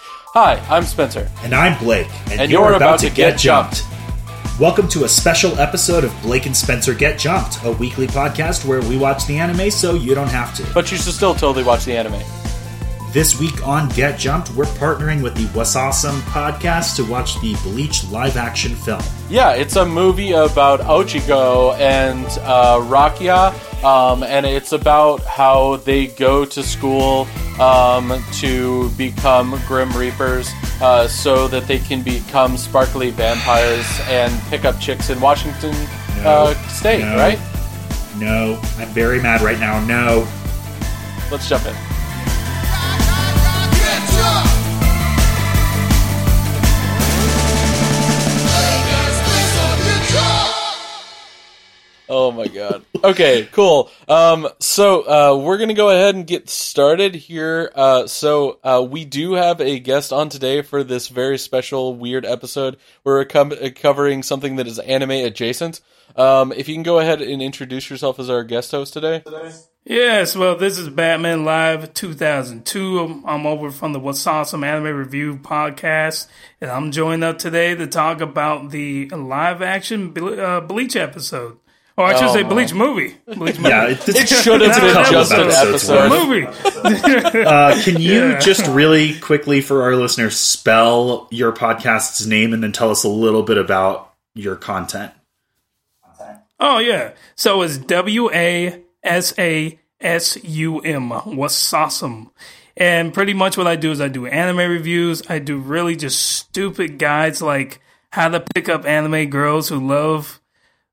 Hi, I'm Spencer. And I'm Blake, and, And you're about to get jumped. Welcome to a special episode of Blake and Spencer Get Jumped, a weekly podcast where we watch the anime so you don't have to. But you should still totally watch the anime. This week on Get Jumped, we're partnering with the Wasawesome podcast to watch the Bleach live action film. Yeah, it's a movie about Ichigo and uh, Rukia, um, and it's about how they go to school um, to become Grim Reapers uh, so that they can become sparkly vampires and pick up chicks in Washington uh, State, no. right? No, I'm very mad right now. No. Let's jump in. Oh my god. Okay, cool. Um, so uh, we're gonna go ahead and get started here. Uh, so uh, we do have a guest on today for this very special, weird episode. We're covering something that is anime adjacent. Um, if you can go ahead and introduce yourself as our guest host today. Yes, well, this is Batman Live 2002. I'm, I'm over from the What's Awesome Anime Review podcast, and I'm joined up today to talk about the live action Ble- uh, Bleach episode. Or I should Oh, say. Bleach movie. Bleach movie. Yeah, it, It should have been couple just an episodes episode. movie. Uh, can you Yeah. just really quickly for our listeners spell your podcast's name and then tell us a little bit about your content? Oh yeah. So it's W A S A S U M. What's awesome? And pretty much what I do is I do anime reviews. I do really just stupid guides like how to pick up anime girls who love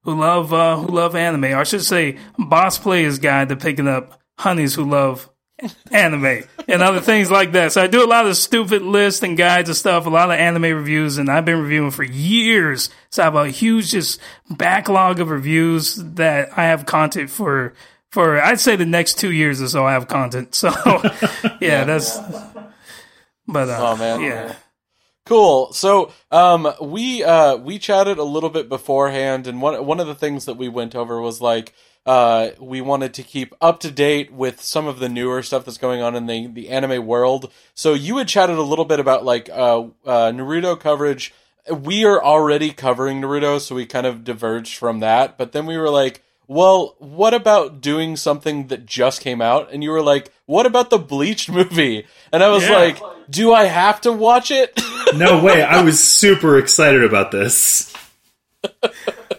who love uh, who love anime. Or I should say boss players guide to picking up honeys who love anime and other things like that. So I do a lot of stupid lists and guides and stuff, a lot of anime reviews, and I've been reviewing for years. So I have a huge just backlog of reviews that I have content for for I'd say the next two years or so I have content. So yeah, that's but uh, Oh, man. yeah. Cool. So, um, we uh, we chatted a little bit beforehand, and one one of the things that we went over was like, uh, we wanted to keep up to date with some of the newer stuff that's going on in the the anime world. So, you had chatted a little bit about like uh, uh, Naruto coverage. We are already covering Naruto, so we kind of diverged from that. But then we were like, well, what about doing something that just came out? And you were like, what about the Bleach movie? And I was Yeah. like, do I have to watch it? No way, I was super excited about this.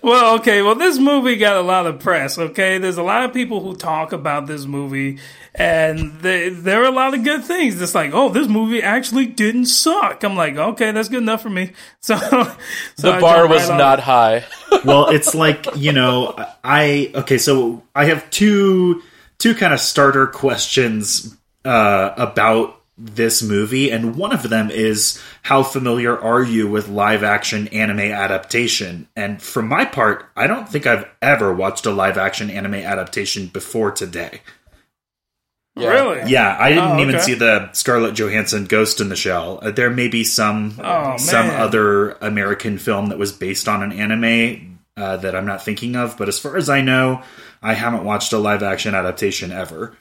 Well, okay. Well, this movie got a lot of press. Okay, there's a lot of people who talk about this movie, and they, there are a lot of good things. It's like, oh, this movie actually didn't suck. I'm like, okay, that's good enough for me. So, so the bar was right not it. high. well, it's like you know, I okay. So I have two two kind of starter questions uh, about this movie, and one of them is how familiar are you with live action anime adaptation? And for my part, I don't think I've ever watched a live action anime adaptation before today. Yeah. Really? Yeah, I didn't Oh, even okay. see the Scarlett Johansson Ghost in the Shell. Uh, there may be some Oh, some man. other American film that was based on an anime uh, that I'm not thinking of, but as far as I know, I haven't watched a live action adaptation ever.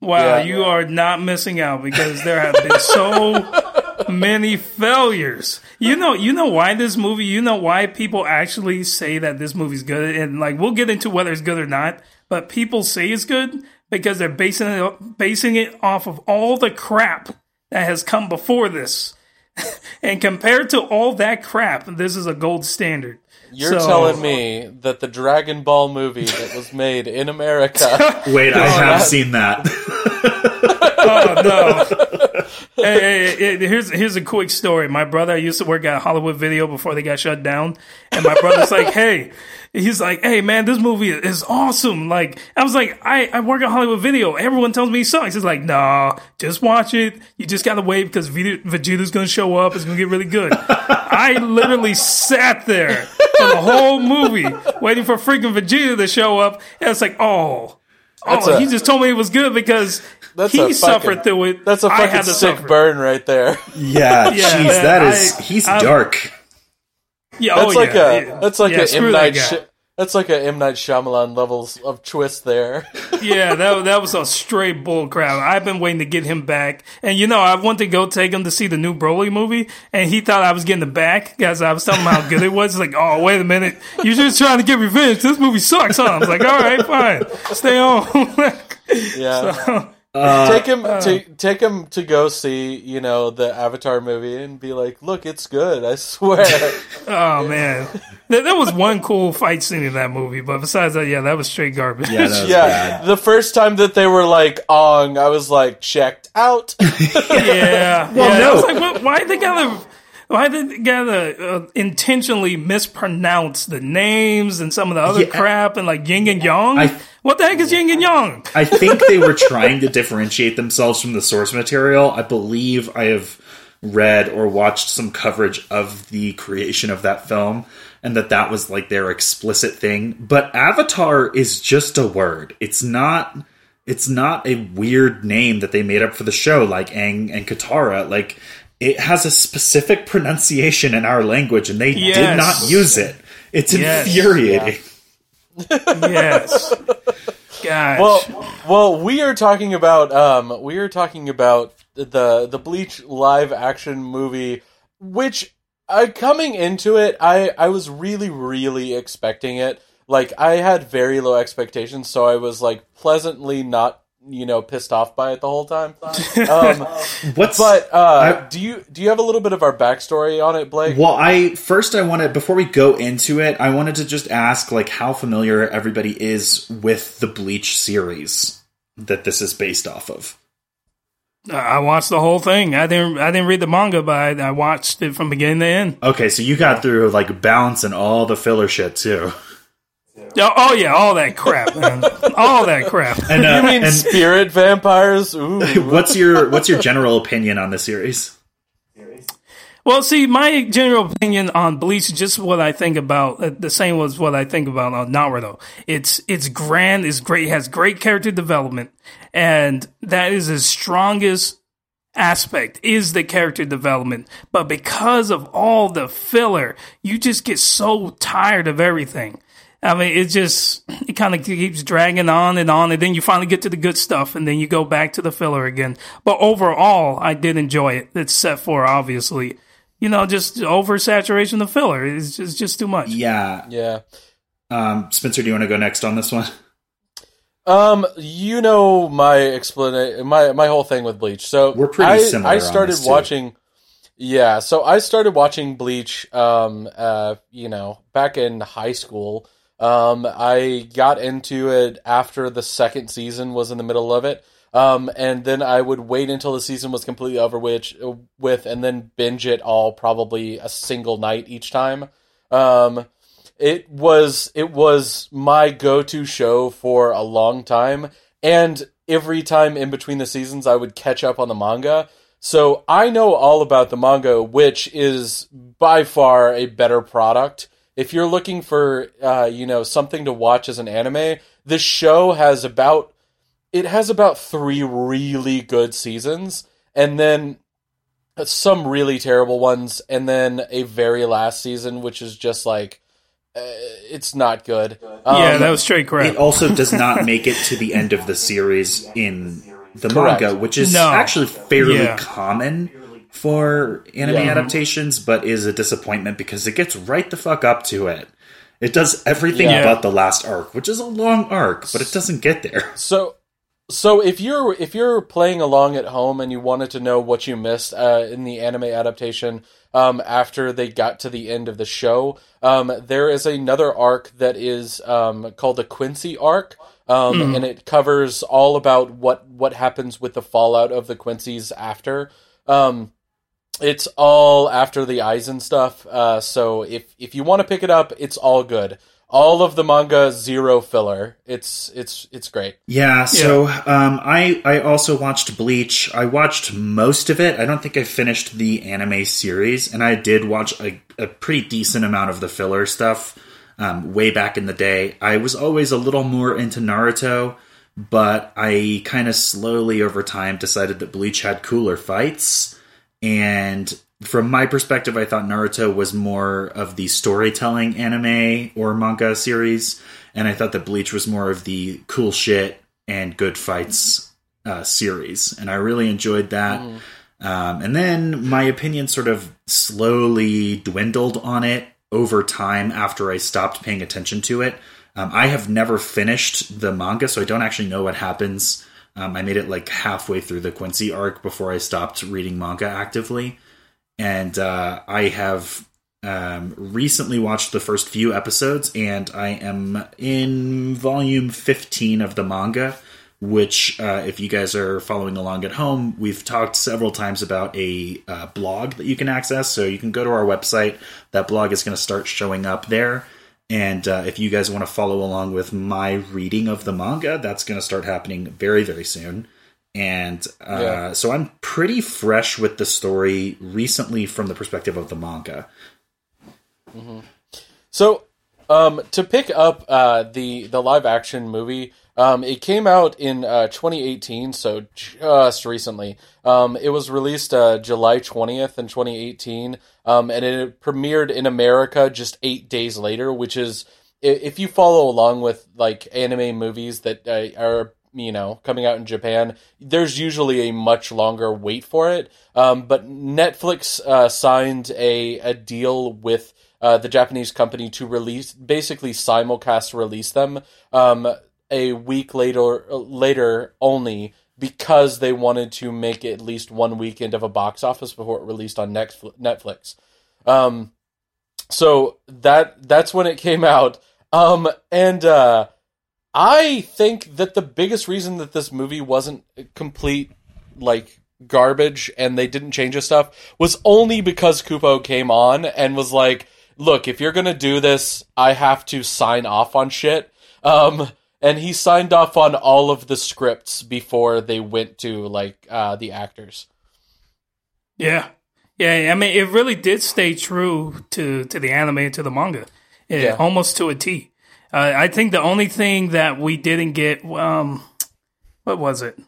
Wow, Yeah. you are not missing out because there have been so many failures. You know, you know why this movie. You know why people actually say that this movie's good, and like we'll get into whether it's good or not. But people say it's good because they're basing it basing it off of all the crap that has come before this. and compared to all that crap, this is a gold standard. You're So- telling me that the Dragon Ball movie that was made in America. Wait, I have that- seen that. oh no. hey, hey, hey, here's here's a quick story. My brother I used to work at Hollywood Video before they got shut down, and my brother's like, "Hey." He's like, "Hey man, this movie is awesome." Like, I was like, "I, I work at Hollywood Video. Everyone tells me sucks." He's like, "Nah, just watch it. You just gotta wait because Vegeta- Vegeta's gonna show up. It's gonna get really good." I literally sat there for the whole movie waiting for freaking Vegeta to show up, and it's like, "Oh, That's oh, a- he just told me it was good because That's he a suffered fucking- through it. That's a I fucking sick suffer. burn right there. Yeah, Yeah, jeez, man, that is I- he's I'm- dark. Yeah, oh, That's oh, like yeah, a yeah. that's like yeah, a screw M that Night guy. Sh- That's like a M Night Shyamalan levels of twist there. yeah, that that was a straight bull crap. I've been waiting to get him back, and you know, I want to go take him to see the new Broly movie, and he thought I was getting the back because I was telling him how good it was. He's like, oh, wait a minute, you're just trying to get revenge. This movie sucks, huh? I was like, all right, fine, stay on. yeah. So, uh, take him uh, to take him to go see you know the Avatar movie and be like, look, it's good. I swear. oh man, there, there, was one cool fight scene in that movie, but besides that, yeah, that was straight garbage. Yeah, yeah. the first time that they were like ong, I was like checked out. yeah, well, yeah. no, I was like, why they gotta why did they gotta uh, intentionally mispronounce the names and some of the other yeah, crap and like yin and yang? I, what the heck is yin and yang? I think they were trying to differentiate themselves from the source material. I believe I have read or watched some coverage of the creation of that film and that that was like their explicit thing. But Avatar is just a word. It's not it's not a weird name that they made up for the show like Aang and Katara. Like it has a specific pronunciation in our language and they yes. did not use it. It's yes. infuriating. Yeah. yes. Gosh. Well, well, we are talking about um, we are talking about the the Bleach live action movie, which I coming into it, I I was really really expecting it. Like I had very low expectations, so I was like pleasantly not you know pissed off by it the whole time. Um, What's but uh, I, do you do you have a little bit of our backstory on it, Blake? Well, I first I wanted before we go into it, I wanted to just ask like how familiar everybody is with the Bleach series that this is based off of. I watched the whole thing. I didn't. I didn't read the manga, but I watched it from beginning to end. Okay, so you got through like Bounts and all the filler shit too. Oh, oh yeah, all that crap, man. all that crap. And, uh, you mean and spirit vampires? Ooh. what's your What's your general opinion on the series? Well, see, my general opinion on Bleach, is just what I think about, uh, the same was what I think about on Naruto. It's it's grand, it's great, has great character development, and that is the strongest aspect is the character development. But because of all the filler, you just get so tired of everything. I mean, it just it kind of keeps dragging on and on, and then you finally get to the good stuff, and then you go back to the filler again. But overall, I did enjoy it. It's set for obviously, you know, just oversaturation of filler. It's just, just too much. Yeah, yeah. Um, Spencer, do you want to go next on this one? Um, you know my explanation, my my whole thing with Bleach. So we're pretty I, similar. I started watching. Yeah, so I started watching Bleach. Um, uh, you know, back in high school. Um, I got into it after the second season was in the middle of it. Um, and then I would wait until the season was completely over which, with, and then binge it all probably a single night each time. Um, it was it was my go-to show for a long time, and every time in between the seasons, I would catch up on the manga. So I know all about the manga, which is by far a better product if you're looking for uh, you know something to watch as an anime, this show has about it has about three really good seasons, and then some really terrible ones, and then a very last season which is just like uh, it's not good. Um, yeah, that was straight crap. It also does not make it to the end of the series in the Correct. manga, which is no. actually fairly yeah. common for anime yeah. adaptations, but is a disappointment because it gets right the fuck up to it. It does everything yeah. but the last arc, which is a long arc, but it doesn't get there. So, so if you're if you're playing along at home and you wanted to know what you missed uh, in the anime adaptation um, after they got to the end of the show, um, there is another arc that is um, called the Quincy arc. Mm. And it covers all about what what happens with the fallout of the Quincy's after. Um, it's all after the Aizen stuff. Uh, so if if you want to pick it up, it's all good. All of the manga, zero filler. It's it's it's great. Yeah. So yeah. Um, I I also watched Bleach. I watched most of it. I don't think I finished the anime series, and I did watch a, a pretty decent amount of the filler stuff. Um, way back in the day, I was always a little more into Naruto, but I kind of slowly over time decided that Bleach had cooler fights and from my perspective, I thought Naruto was more of the storytelling anime or manga series, and I thought that Bleach was more of the cool shit and good fights uh, series, and I really enjoyed that. Mm. Um, and then my opinion sort of slowly dwindled on it over time after I stopped paying attention to it. Um, I have never finished the manga, so I don't actually know what happens. Um, I made it like halfway through the Quincy arc before I stopped reading manga actively and uh, I have um, recently watched the first few episodes, and I am in volume 15 of the manga. Which, uh, if you guys are following along at home, we've talked several times about a uh, blog that you can access. So you can go to our website. That blog is going to start showing up there. And uh, if you guys want to follow along with my reading of the manga, that's going to start happening very, very soon and uh, yeah. so I'm pretty fresh with the story recently from the perspective of the manga. Mm-hmm. So, um, to pick up uh, the the live action movie, um, it came out in uh, 2018, so just recently. Um, it was released uh, July 20th in 2018, um, and it premiered in America just eight days later, which is if you follow along with like anime movies that uh, are you know coming out in Japan, there's usually a much longer wait for it. Um, but Netflix uh, signed a a deal with uh, the Japanese company to release basically simulcast release them um, a week later later only because they wanted to make at least one weekend of a box office before it released on Netflix. Um, so that that's when it came out. Um, and uh, I think that the biggest reason that this movie wasn't complete like garbage and they didn't change his stuff was only because Kubo came on and was like, "Look, if you're gonna do this, I have to sign off on shit." Um, and he signed off on all of the scripts before they went to like uh, the actors. Yeah, yeah. I mean, it really did stay true to to the anime and to the manga, it, yeah. almost to a T. Uh, I think the only thing that we didn't get, um, what was it?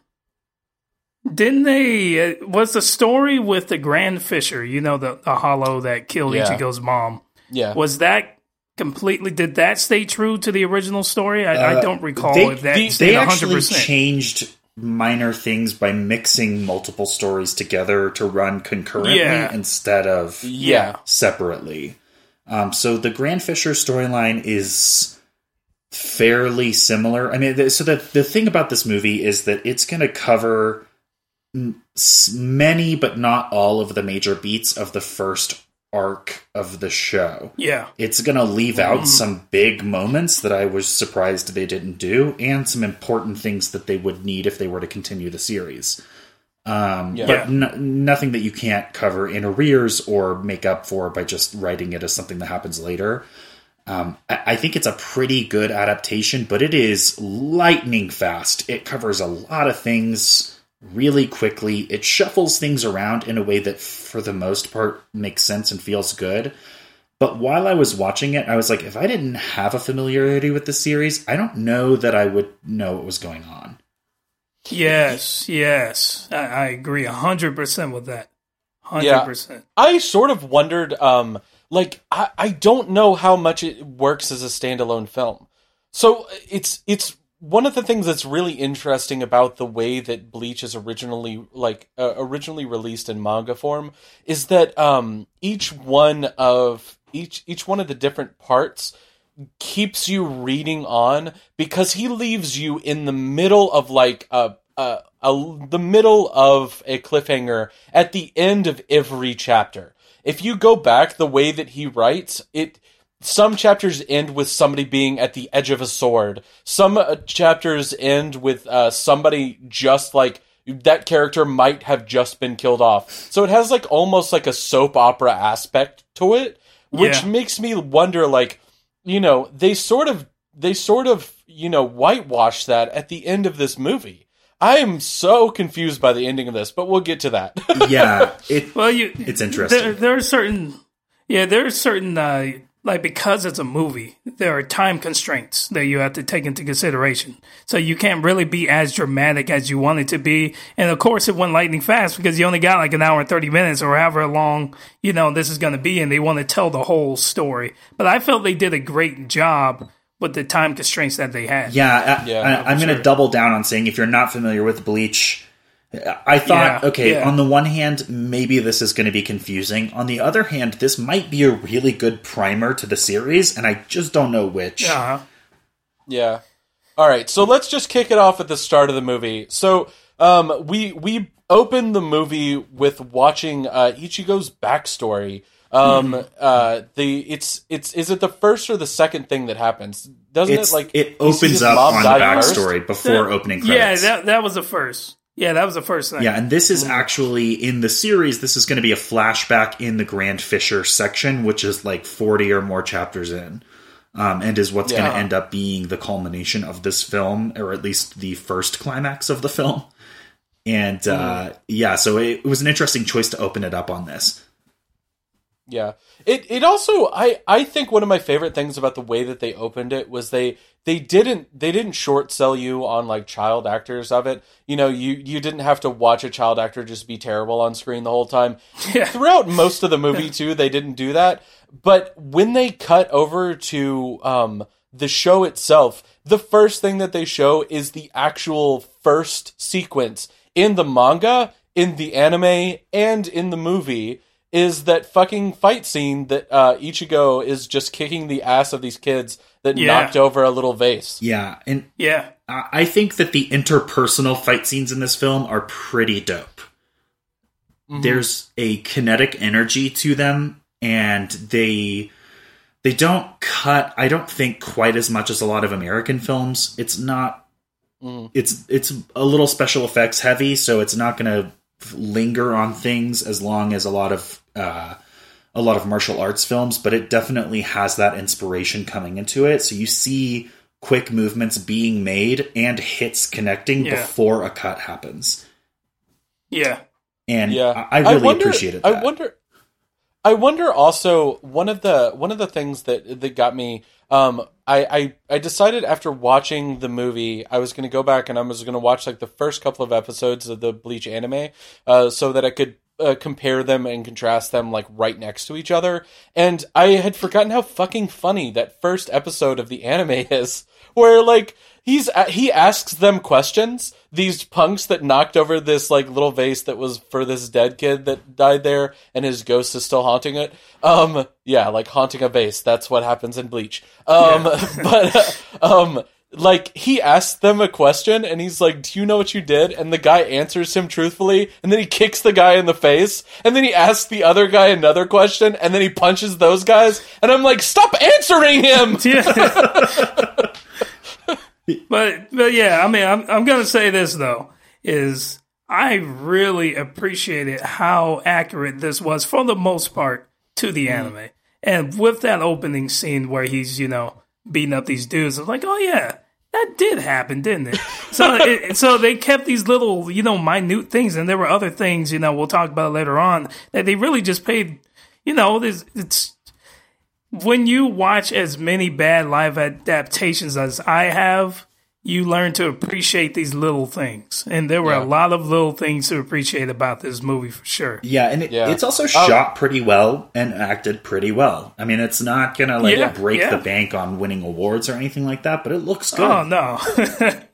Didn't they? Uh, was the story with the Grand Fisher? You know, the, the Hollow that killed yeah. Ichigo's mom. Yeah. Was that completely? Did that stay true to the original story? I, uh, I don't recall they, if that they, they actually changed minor things by mixing multiple stories together to run concurrently yeah. instead of yeah separately. Um, so the Grand Fisher storyline is fairly similar. I mean, so the the thing about this movie is that it's going to cover many, but not all of the major beats of the first arc of the show. Yeah, it's going to leave out mm. some big moments that I was surprised they didn't do, and some important things that they would need if they were to continue the series. Um, yeah. But n- nothing that you can't cover in arrears or make up for by just writing it as something that happens later. Um, I think it's a pretty good adaptation, but it is lightning fast. It covers a lot of things really quickly. It shuffles things around in a way that, for the most part, makes sense and feels good. But while I was watching it, I was like, if I didn't have a familiarity with the series, I don't know that I would know what was going on. Yes, yes. I, I agree 100% with that. 100%. Yeah, I sort of wondered. Um, like I, I don't know how much it works as a standalone film. So it's it's one of the things that's really interesting about the way that Bleach is originally like uh, originally released in manga form is that um, each one of each each one of the different parts keeps you reading on because he leaves you in the middle of like a, a, a the middle of a cliffhanger at the end of every chapter. If you go back the way that he writes, it some chapters end with somebody being at the edge of a sword. Some uh, chapters end with uh, somebody just like that character might have just been killed off. So it has like almost like a soap opera aspect to it, which yeah. makes me wonder like, you know, they sort of they sort of, you know, whitewash that at the end of this movie. I am so confused by the ending of this, but we'll get to that. yeah, it, well, you, it's interesting. There, there, are certain, yeah, there are certain uh, like because it's a movie, there are time constraints that you have to take into consideration. So you can't really be as dramatic as you want it to be. And of course, it went lightning fast because you only got like an hour and 30 minutes or however long, you know, this is going to be. And they want to tell the whole story. But I felt they did a great job with the time constraints that they had. Yeah. I, Yeah, I, I'm for going to double down on saying if you're not familiar with Bleach, I thought, Yeah, okay, yeah. on the one hand, maybe this is going to be confusing. On the other hand, this might be a really good primer to the series, and I just don't know which. Uh-huh. Yeah. All right. So let's just kick it off at the start of the movie. So um, we we open the movie with watching uh, Ichigo's backstory. Um, uh, the it's it's is it the first or the second thing that happens? Doesn't It's, it like it opens up on the die first? backstory before opening credits? Yeah, that, that was the first. Yeah, that was the first thing. Yeah, and this is actually in the series. This is going to be a flashback in the Grand Fisher section, which is like forty or more chapters in, um, and is what's going to end up being the culmination of this film, or at least the first climax of the film. And uh, yeah, so it, it was an interesting choice to open it up on this. Yeah. It it also I I think one of my favorite things about the way that they opened it was they they didn't they didn't short sell you on like child actors of it. You know, you you didn't have to watch a child actor just be terrible on screen the whole time. Yeah. Throughout most of the movie too, they didn't do that. But when they cut over to um the show itself, the first thing that they show is the actual first sequence in the manga, in the anime, and in the movie is that fucking fight scene that uh, Ichigo is just kicking the ass of these kids that Yeah. knocked over a little vase. Yeah, and Yeah. I I think that the interpersonal fight scenes in this film are pretty dope. There's a kinetic energy to them, and they they don't cut. I don't think quite as much as a lot of American films. It's not. Mm. It's it's a little special effects heavy, so it's not going to linger on things as long as a lot of uh, a lot of martial arts films. But it definitely has that inspiration coming into it. So you see quick movements being made and hits connecting Yeah. before a cut happens. Yeah. And Yeah, I, I really wonder, appreciated that. I wonder. I wonder also one of the one of the things that that got me. Um, I, I I decided after watching the movie, I was going to go back and I was going to watch like the first couple of episodes of the Bleach anime, uh, so that I could uh, compare them and contrast them like right next to each other. And I had forgotten how fucking funny that first episode of the anime is, where like he's he asks them questions. These punks that knocked over this like little vase that was for this dead kid that died there, and his ghost is still haunting it. Um, yeah, like haunting a vase. That's what happens in Bleach. Um, but uh, um. Like he asks them a question and he's like, "Do you know what you did?" And the guy answers him truthfully, and then he kicks the guy in the face, and then he asks the other guy another question, and then he punches those guys, and I'm like, "Stop answering him!" But but yeah, I mean, I'm I'm gonna say this though is I really appreciated how accurate this was for the most part to the mm-hmm. anime, and with that opening scene where he's you know beating up these dudes, I'm like, oh yeah. That did happen, didn't it? So, it, so they kept these little, you know, minute things, and there were other things, you know, we'll talk about later on that they really just paid, you know, there's, it's when you watch as many bad live adaptations as I have, you learn to appreciate these little things. And there were Yeah. a lot of little things to appreciate about this movie for sure. yeah, and it, Yeah. it's also oh. shot pretty well and acted pretty well. I mean, it's not gonna like Yeah, break yeah. the bank on winning awards or anything like that, but it looks oh, good. Oh no.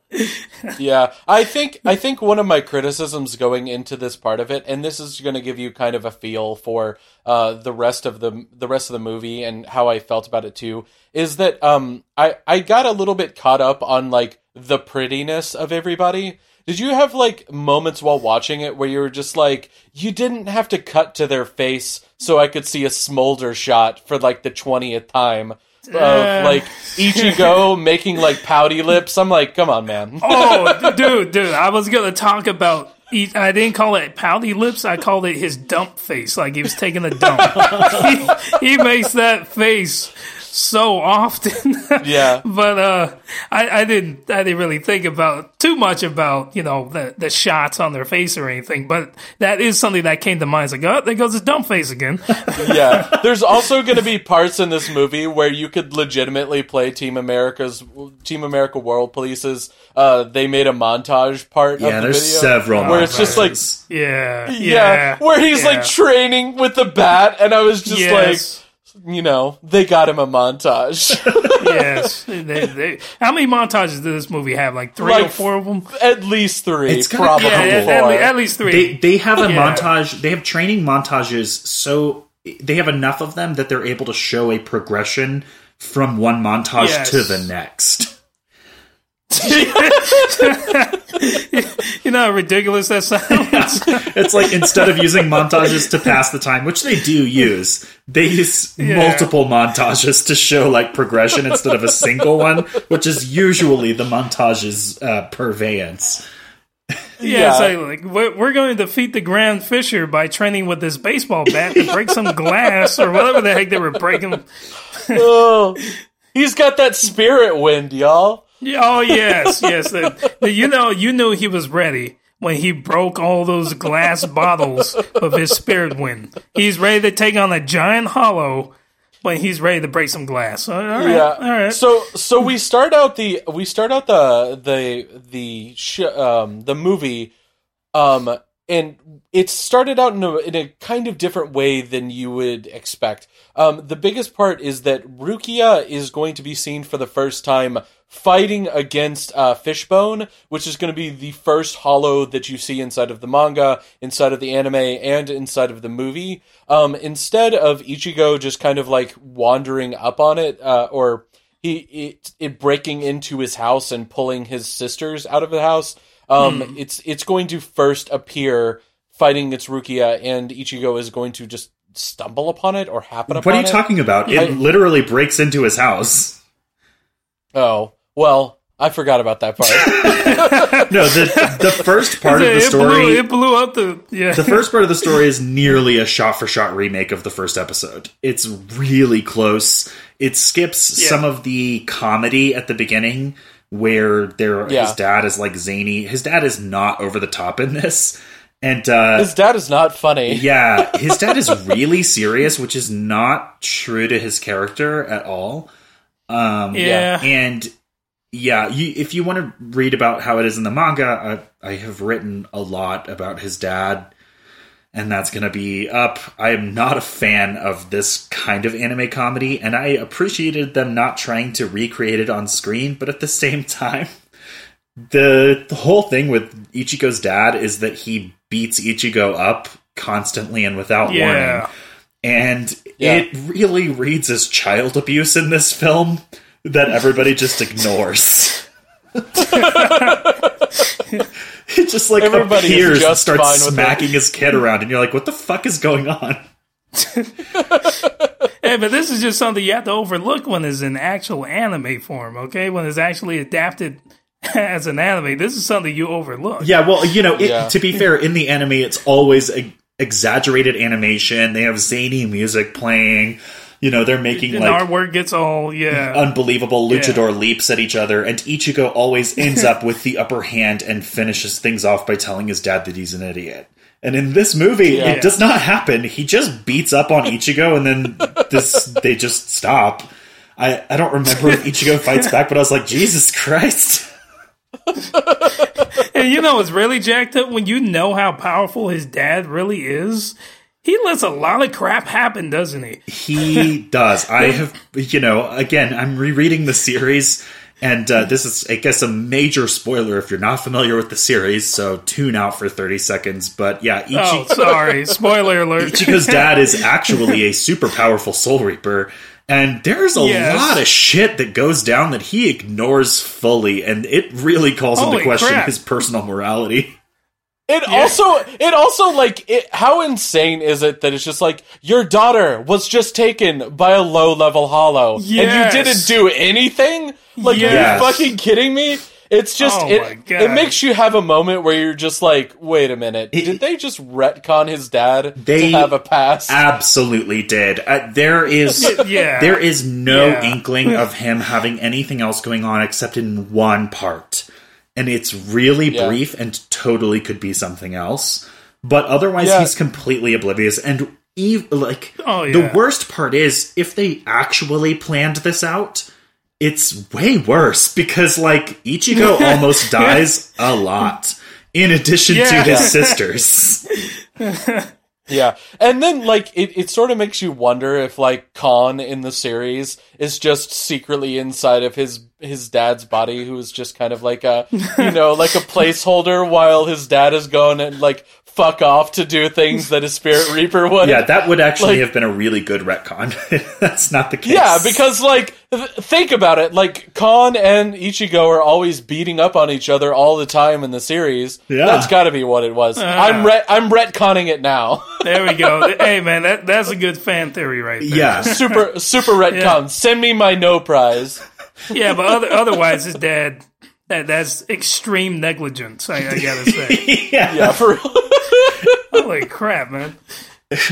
Yeah, I think I think one of my criticisms going into this part of it, and this is going to give you kind of a feel for uh, the rest of the the rest of the movie and how I felt about it too, is that um I I got a little bit caught up on like the prettiness of everybody. Did you have like moments while watching it where you were just like you didn't have to cut to their face so I could see a smolder shot for like the twentieth time? Of Uh. like Ichigo making like pouty lips. I'm like, come on, man. oh, dude, dude, I was gonna talk about. I didn't call it pouty lips. I called it his dump face, like he was taking a dump. he, he makes that face so often. Yeah. but uh, I, I didn't. I didn't really think about too much about you know the the shots on their face or anything, but that is something that came to mind. It's like, oh, there goes his dumb face again. yeah. There's also going to be parts in this movie where you could legitimately play Team America's Team America World Police's. Uh, they made a montage part. Yeah, of the there's video several where it's just like yeah, yeah, yeah, where he's yeah. like training with the bat, and I was just yes. like, you know, they got him a montage. yes. They, they, how many montages did this movie have? Like three or four of them? at least three, It's gotta probably Yeah, at, four. at, at least three. they they have a Yeah. montage they have training montages so they have enough of them that they're able to show a progression from one montage Yes. to the next you know how ridiculous that sounds? it's like instead of using montages to pass the time which they do use they use multiple montages to show like progression instead of a single one which is usually the montage's uh, purveyance Yeah, Yeah. like, like we're, we're going to defeat the Grand Fisher by training with this baseball bat to break some glass or whatever the heck they were breaking. Oh, he's got that spirit wind, y'all. Yeah, Oh yes, yes. The- the- you know, you knew he was ready when he broke all those glass bottles of his spirit wind. He's ready to take on a giant hollow when he's ready to break some glass. All right, yeah. all right. So so we start out the we start out the the the sh- um the movie um and it started out in a in a kind of different way than you would expect. Um the biggest part is that Rukia is going to be seen for the first time fighting against uh, Fishbone, which is going to be the first hollow that you see inside of the manga, inside of the anime, and inside of the movie. Um, instead of Ichigo just kind of like wandering up on it, uh, or he it, it breaking into his house and pulling his sisters out of the house, um, it's it's going to first appear fighting its Rukia, and Ichigo is going to just stumble upon it or happen upon it. what are you it. talking about I- it literally breaks into his house Oh well, I forgot about that part. no the the first part of the it, story blew, it blew up the yeah. the first part of the story is nearly a shot for shot remake of the first episode. It's really close. It skips Yeah. some of the comedy at the beginning where their Yeah. his dad is like zany. His dad is not over the top in this. And uh His dad is not funny. yeah, his dad is really serious, which is not true to his character at all. Um yeah. and yeah, you, if you want to read about how it is in the manga, I, I have written a lot about his dad, and that's going to be up. I am not a fan of this kind of anime comedy, and I appreciated them not trying to recreate it on screen, but at the same time, the, the whole thing with Ichigo's dad is that he beats Ichigo up constantly and without warning and Yeah. it really reads as child abuse in this film that everybody just ignores. it just like Everybody is appears and just starts smacking his kid around, and you're like, "What the fuck is going on?" Hey, but this is just something you have to overlook when it's in actual anime form, okay? When it's actually adapted as an anime, this is something you overlook. Yeah, well, you know, it, Yeah. to be fair, in the anime, it's always a, exaggerated animation. They have zany music playing. You know, they're making And like artwork gets all, yeah. unbelievable luchador leaps at each other, and Ichigo always ends up with the upper hand and finishes things off by telling his dad that he's an idiot. And in this movie, Yeah. it does not happen. He just beats up on Ichigo, and then this they just stop. I, I don't remember if Ichigo fights back, but I was like, Jesus Christ. And you know what's really jacked up? When you know how powerful his dad really is, he lets a lot of crap happen, doesn't he? He does. I have, you know, again, I'm rereading the series, and uh, this is, I guess, a major spoiler if you're not familiar with the series, so tune out for 30 seconds. But yeah, Ichi- Oh, sorry. Spoiler alert. Ichigo's dad is actually a super powerful Soul Reaper, and there's a Yes. lot of shit that goes down that he ignores fully, and it really calls Holy into question crap. his personal morality. It also, it also like, it, how insane is it that it's just like your daughter was just taken by a low level hollow, Yes. and you didn't do anything? Like, Yes. are you fucking kidding me? It's just Oh it. It makes you have a moment where you're just like, wait a minute, did they just retcon his dad They to have a past? Absolutely did. Uh, there is Yeah. there is no Yeah. inkling of him having anything else going on except in one part. and it's really Yeah. brief and totally could be something else. But otherwise, Yeah. he's completely oblivious. And ev- like Oh, the worst part is if they actually planned this out, it's way worse because like Ichigo almost dies a lot. In addition to his sisters. Yeah, and then like it, it sort of makes you wonder if like Kon in the series is just secretly inside of his his dad's body, who is just kind of like a you know like a placeholder while his dad is going and like fuck off to do things that a spirit reaper would. Yeah, that would actually Like- have been a really good retcon. That's not the case. Yeah, because like th- think about it, like Kon and Ichigo are always beating up on each other all the time in the series. Yeah. that's got to be what it was. Ah. I'm ret- I'm retconning it now. There we go. hey man, that that's a good fan theory right there. yeah, super super retcon. Yeah. Send me my no prize. Yeah, but other, otherwise, his dad. That, that's extreme negligence. I, I gotta say. yeah, Yeah, for real. Holy crap, man!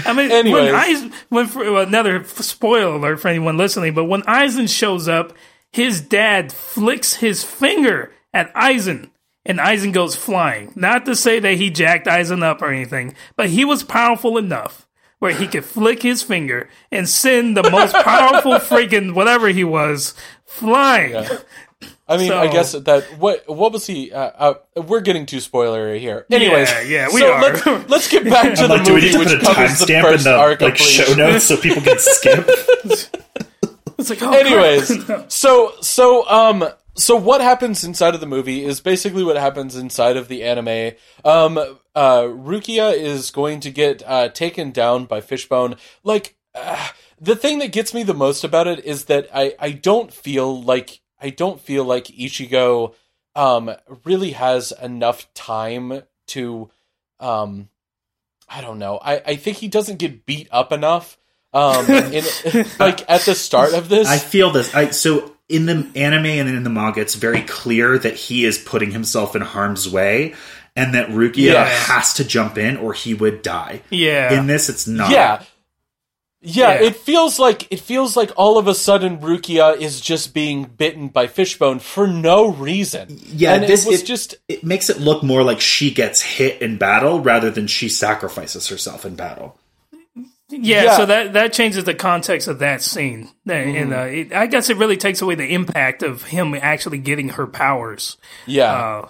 I mean, Anyways. when Aizen, when for, well, another spoiler alert for anyone listening, but when Aizen shows up, his dad flicks his finger at Aizen, and Aizen goes flying. Not to say that he jacked Aizen up or anything, but he was powerful enough where he could flick his finger and send the most powerful freaking whatever he was flying. I mean, I guess that what what was he? Uh, uh, we're getting too spoilery here. Anyways, Yeah, yeah, we so are. Let's, let's get back to I'm the like, do we movie, need to which put a covers the timestamp in first the arc like show notes so people can skip? It's like, oh, Anyways, crap. so so um so what happens inside of the movie is basically what happens inside of the anime. Um uh Rukia is going to get uh taken down by Fishbone. Like uh, the thing that gets me the most about it is that I I don't feel like I don't feel like Ichigo um really has enough time to um I don't know. I I think he doesn't get beat up enough. Um, in, like at the start of this, I feel this. I so in the anime and in the manga, it's very clear that he is putting himself in harm's way, and that Rukia Yes. has to jump in or he would die. yeah. In this, it's not. Yeah. Yeah, Yeah. it feels like it feels like all of a sudden Rukia is just being bitten by Fishbone for no reason. Yeah, and this- it was it- just it makes it look more like she gets hit in battle rather than she sacrifices herself in battle. Yeah, Yeah. so that that changes the context of that scene, and uh, it, I guess it really takes away the impact of him actually getting her powers. yeah. Uh,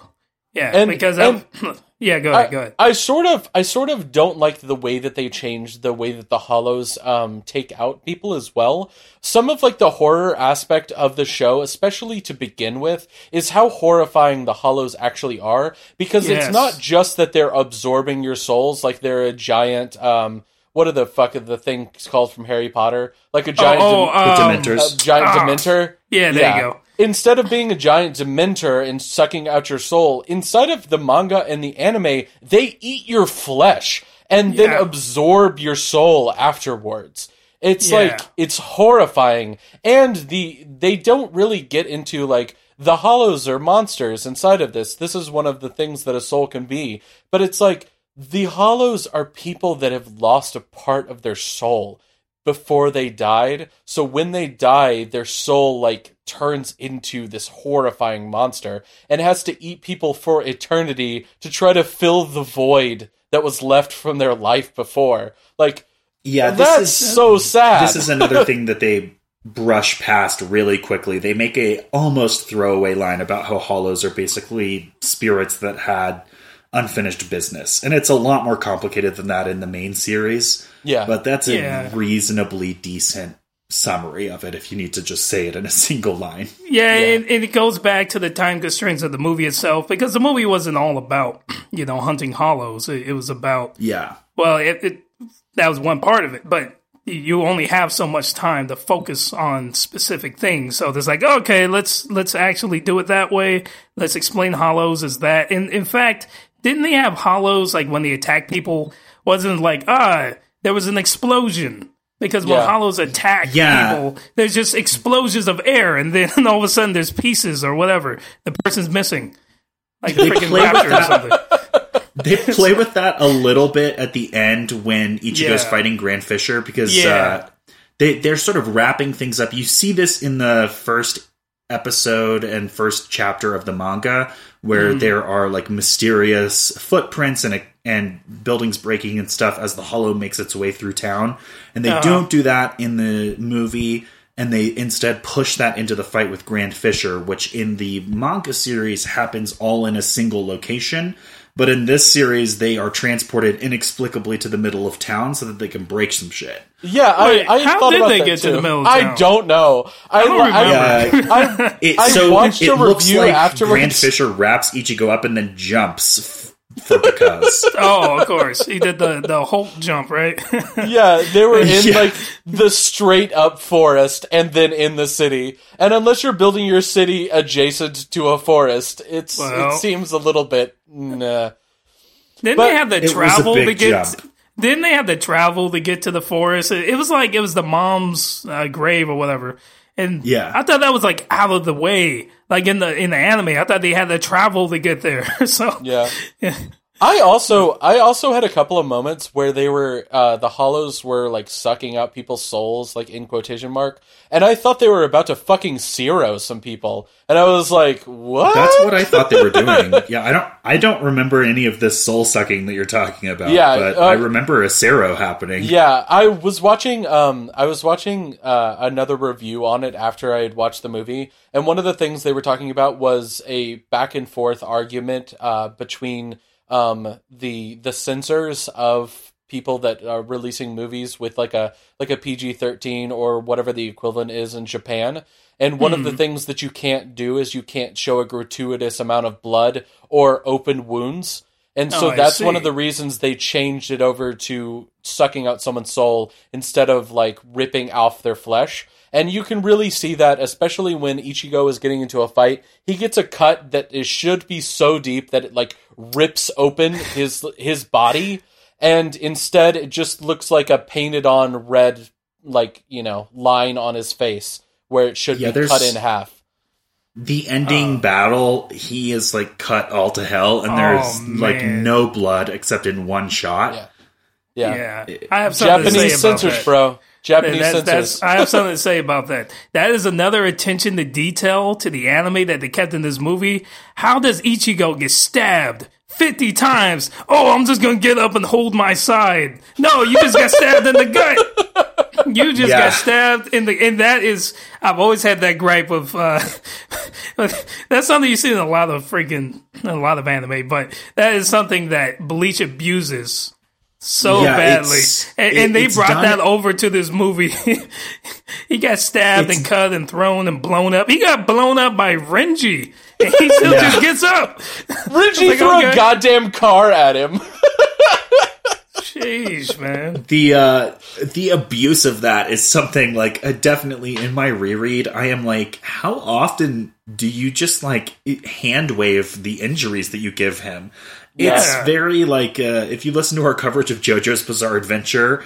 yeah, And- because and- I, yeah, go ahead, I, go ahead. I sort of I sort of don't like the way that they changed the way that the hollows um take out people as well. Some of like the horror aspect of the show, especially to begin with, is how horrifying the hollows actually are because Yes. it's not just that they're absorbing your souls like they're a giant um what are the fuck of the things called from Harry Potter? Like a giant oh, dem- The um, Dementors. a giant ah. dementor. Yeah, there you go. Instead of being a giant dementor and sucking out your soul, inside of the manga and the anime, they eat your flesh and then absorb your soul afterwards. It's Yeah. like it's horrifying, and the they don't really get into like the hollows are monsters inside of this. This is one of the things that a soul can be, but it's like the hollows are people that have lost a part of their soul before they died. So when they die, their soul like turns into this horrifying monster and has to eat people for eternity to try to fill the void that was left from their life before. Like Yeah, this that's is so sad. this is another thing that they brush past really quickly. They make a almost throwaway line about how hollows are basically spirits that had unfinished business. And it's a lot more complicated than that in the main series. Yeah. But that's a Yeah. reasonably decent summary of it if you need to just say it in a single line. Yeah, And, and it goes back to the time constraints of the movie itself because the movie wasn't all about you know hunting hollows. It, it was about Yeah. well, it, it that was one part of it, but you only have so much time to focus on specific things. So there's like, okay, let's let's actually do it that way. Let's explain hollows as that. And in fact, didn't they have hollows like when they attack people? Wasn't like ah, there was an explosion. Because when Yeah. hollows attack Yeah. people, there's just explosions of air, and then all of a sudden there's pieces or whatever. The person's missing, like They freaking play with or that. something. They play with that a little bit at the end when Ichigo's Yeah. fighting Grand Fisher because Yeah. uh, they they're sort of wrapping things up. You see this in the first episode and first chapter of the manga where mm. there are like mysterious footprints and and buildings breaking and stuff as the hollow makes its way through town and they uh-huh. don't do that in the movie and they instead push that into the fight with Grand Fisher which in the manga series happens all in a single location but in this series, they are transported inexplicably to the middle of town so that they can break some shit. Yeah, Wait, I, I how thought did about they that get too. to the middle of town? I don't know. I, I don't remember. I, I, It, I so watched it a looks review like afterwards. Grand Fisher wraps Ichigo up and then jumps f- for because. oh, of course, he did the the Hulk jump, right? yeah, they were in Yeah. like the straight up forest and then in the city. And unless you're building your city adjacent to a forest, it's Well. it seems a little bit nah. Didn't they have to was a travel to get? jump. Didn't they have to travel to get to the forest? It, it was like it was the mom's uh, grave or whatever. And Yeah. I thought that was like out of the way, like in the in the anime. I thought they had to travel to get there. so Yeah. I also I also had a couple of moments where they were uh, the hollows were like sucking out people's souls like in quotation mark and I thought they were about to fucking Cero some people and I was like what That's what I thought they were doing. Yeah, I don't. I don't remember any of this soul sucking that you're talking about. Yeah, but uh, I remember a Cero happening. Yeah, I was watching. Um, I was watching uh, another review on it after I had watched the movie, and one of the things they were talking about was a back and forth argument uh, between um, the the censors of people that are releasing movies with like a like a PG thirteen or whatever the equivalent is in Japan. And one of the things that you can't do is you can't show a gratuitous amount of blood or open wounds. And so Oh, that's one of the reasons they changed it over to sucking out someone's soul instead of like ripping off their flesh. And you can really see that, especially when Ichigo is getting into a fight. He gets a cut that is, should be so deep that it like rips open his his body, and instead it just looks like a painted on red like you know line on his face where it should Yeah, be cut in half. The ending oh. battle, he is like cut all to hell, and there's Oh, like no blood except in one shot. Yeah. Yeah, yeah, I have something to Japanese say about censors, bro. Japanese That's- that's- I have something to say about that. That is another attention to detail to the anime that they kept in this movie. How does Ichigo get stabbed 50 times? Oh, I'm just going to get up and hold my side. No, you just got stabbed in the gut. You just Yeah. got stabbed in the, and that is, I've always had that gripe of, uh, that's something you see in a lot of freaking, a lot of anime, but that is something that Bleach abuses so Yeah, badly. And, it- and they brought done- that over to this movie. he got stabbed and cut and thrown and blown up. He got blown up by Renji. And he still Yeah. just gets up. Renji like, threw okay. a goddamn car at him. Jeez, man. the uh the abuse of that is something like uh, definitely in my reread i am like how often do you just like hand wave the injuries that you give him it's Yeah. very like uh, if you listen to our coverage of jojo's bizarre adventure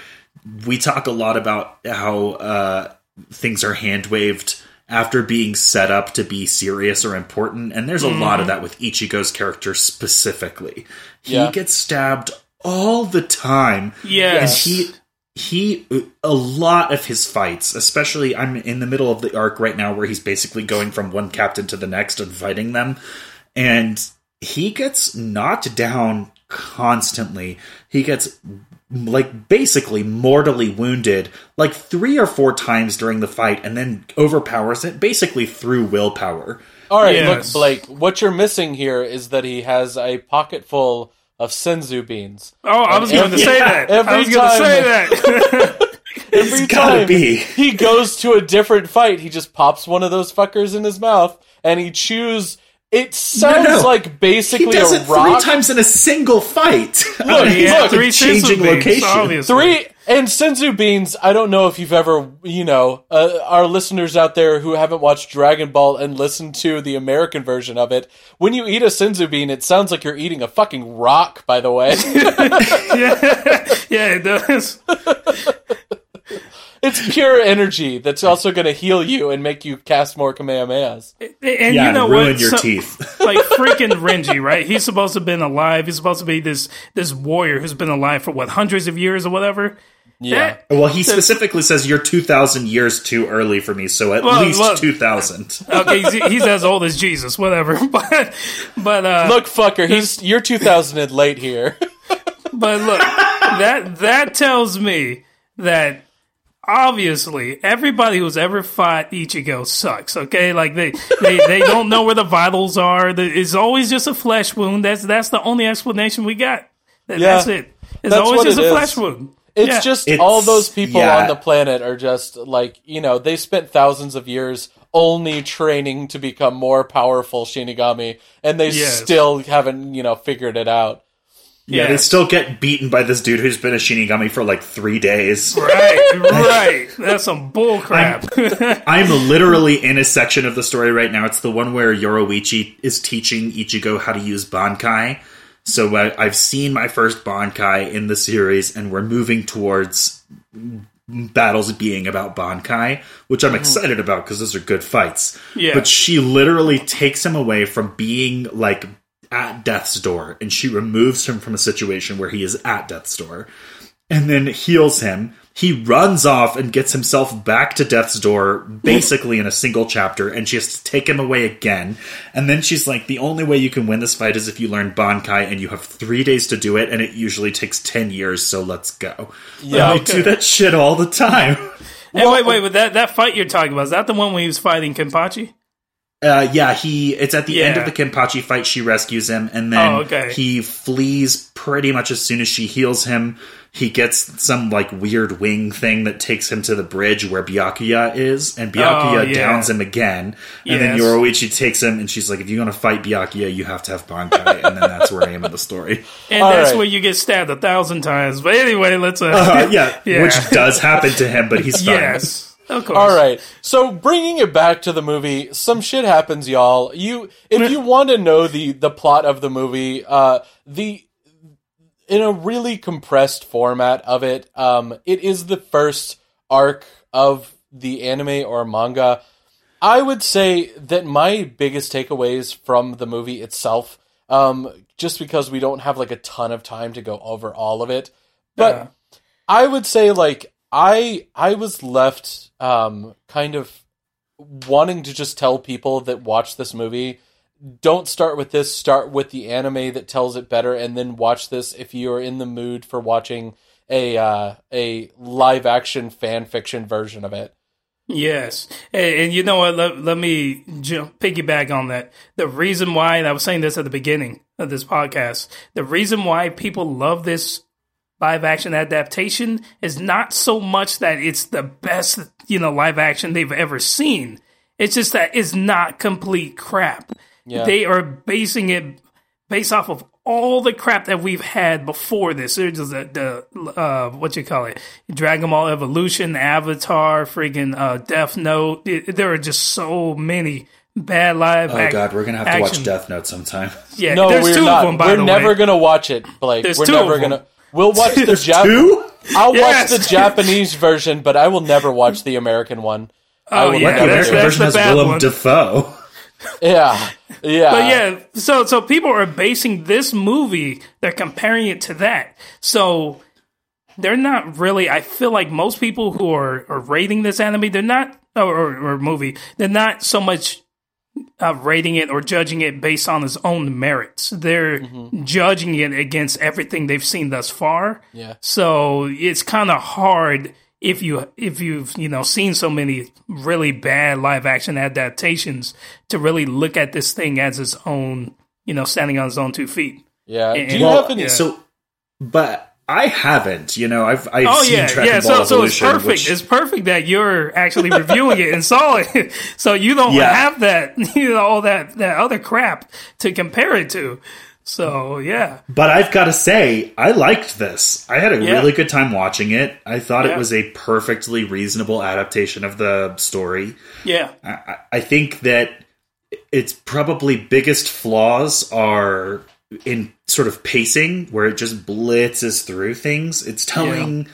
we talk a lot about how uh things are hand waved after being set up to be serious or important and there's a lot of that with ichigo's character specifically he Yeah. gets stabbed all the time Yes. and he he a lot of his fights especially i'm in the middle of the arc right now where he's basically going from one captain to the next and fighting them and he gets knocked down constantly he gets like basically mortally wounded like three or four times during the fight and then overpowers it basically through willpower All right, Yes. look, Blake. What you're missing here is that he has a pocket full of senzu beans. Oh, I was going to say that. I every was going to time- say that. Every gotta time be. he goes to a different fight, he just pops one of those fuckers in his mouth and he chews. It sounds no. like he basically does a it three times in a single fight Look, he had look, three changing senzu beans, location. obviously. Three and senzu beans. I don't know if you've ever, you know, uh, our listeners out there who haven't watched Dragon Ball and listened to the American version of it. When you eat a senzu bean, it sounds like you're eating a fucking rock. By the way, yeah, yeah, it does. it's pure energy that's also going to heal you and make you cast more kamehamehas. And yeah you know ruin what? your So- teeth like freaking Renji, right? He's supposed to have been alive. He's supposed to be this this warrior who's been alive for what hundreds of years or whatever. Yeah. That- Well, he specifically says you're 2,000 years too early for me, so at Well, least well- 2,000. okay, he's, he's as old as Jesus, whatever. But but uh, Look, fucker, he's you're 2000 and late here. But look, that that tells me that obviously everybody who's ever fought Ichigo sucks. Okay, like they they, they don't know where the vitals are. It's always just a flesh wound. That's that's the only explanation we got. That- Yeah. that's it. It's That's always just it a is. flesh wound. It's Yeah. just It's- all those people yeah. on the planet are just like, you know, they spent thousands of years only training to become more powerful Shinigami, and they Yes. still haven't, you know, figured it out. Yeah, Yeah. they still get beaten by this dude who's been a Shinigami for like three days. right, right. That's some bull crap. I'm literally in a section of the story right now. It's the one where Yoruichi is teaching Ichigo how to use Bankai. So uh, I've seen my first Bankai in the series, and we're moving towards battles being about Bankai, which I'm excited about because those are good fights. Yeah. But she literally takes him away from being like at death's door, and she removes him from a situation where he is at death's door and then heals him. He runs off and gets himself back to death's door basically in a single chapter, and she has to take him away again. And then she's like, The only way you can win this fight is if you learn Bankai, and you have three days to do it, and it usually takes 10 years, so let's go. Yeah, I they do that shit all the time. and wait, wait, but that that fight you're talking about is that the one when he was fighting Kenpachi? Uh, yeah, he. It's at the end of the Kenpachi fight. She rescues him, and then Oh, okay. he flees pretty much as soon as she heals him. He gets some like weird wing thing that takes him to the bridge where Byakuya is, and Byakuya Oh, yeah. downs him again. And then Yes. Yoruichi takes him, and she's like, "If you're gonna fight Byakuya, you have to have Bankai." and then that's where I am in the story. And All that's right. where you get stabbed a thousand times. But anyway, let's uh, Uh, yeah, Yeah. which does happen to him, but he's fine. yes, of course. All right. So bringing it back to the movie, some shit happens, y'all. You if you want to know the the plot of the movie, uh the in a really compressed format of it, um it is the first arc of the anime or manga. I would say that my biggest takeaways from the movie itself um just because we don't have like a ton of time to go over all of it, but Yeah. I would say like I I was left um kind of wanting to just tell people that watch this movie don't start with this start with the anime that tells it better and then watch this if you're in the mood for watching a uh, a live action fan fiction version of it. Yes, and, you know what? Let, let me jump, piggyback on that. The reason why, and I was saying this at the beginning of this podcast, the reason why people love this live action adaptation is not so much that it's the best, you know, live action they've ever seen. It's just that it's not complete crap. Yeah. They are basing it based off of all the crap that we've had before this. There's just the, the uh, what you call it, Dragon Ball Evolution, Avatar, freaking uh, Death Note. It- there are just so many bad live. Oh ac- god, we're gonna have to watch Death Note sometime. Yeah, No, there's we're two not. of them. By we're the never way. gonna watch it, Blake. There's we're two never of them. gonna. We'll watch the Jap- Two? I'll Yes. watch the Japanese version, but I will never watch the American one. I Oh, will yeah, the never that's- do American version the has bad Willem one. Dafoe. Yeah, yeah, But yeah, so so people are basing this movie, they're comparing it to that. So they're not really. I feel like most people who are, are rating this anime, they're not or, or, or movie, they're not so much uh, rating it or judging it based on its own merits. They're judging it against everything they've seen thus far. Yeah. So it's kind of hard if you if you've you know seen so many really bad live action adaptations to really look at this thing as its own you know standing on its own two feet. yeah. And- Do you Well, have any? yeah. So, but I haven't. You know, I've I've Oh seen yeah, Dragon yeah. Ball So so it's perfect. which- It's perfect that you're actually reviewing it and saw it. So you don't Yeah. have that you know all that that other crap to compare it to. So yeah, but I've got to say, I liked this. I had a Yeah. really good time watching it. I thought Yeah. it was a perfectly reasonable adaptation of the story. yeah, I, I- I think that its probably biggest flaws are in sort of pacing, where it just blitzes through things. It's telling,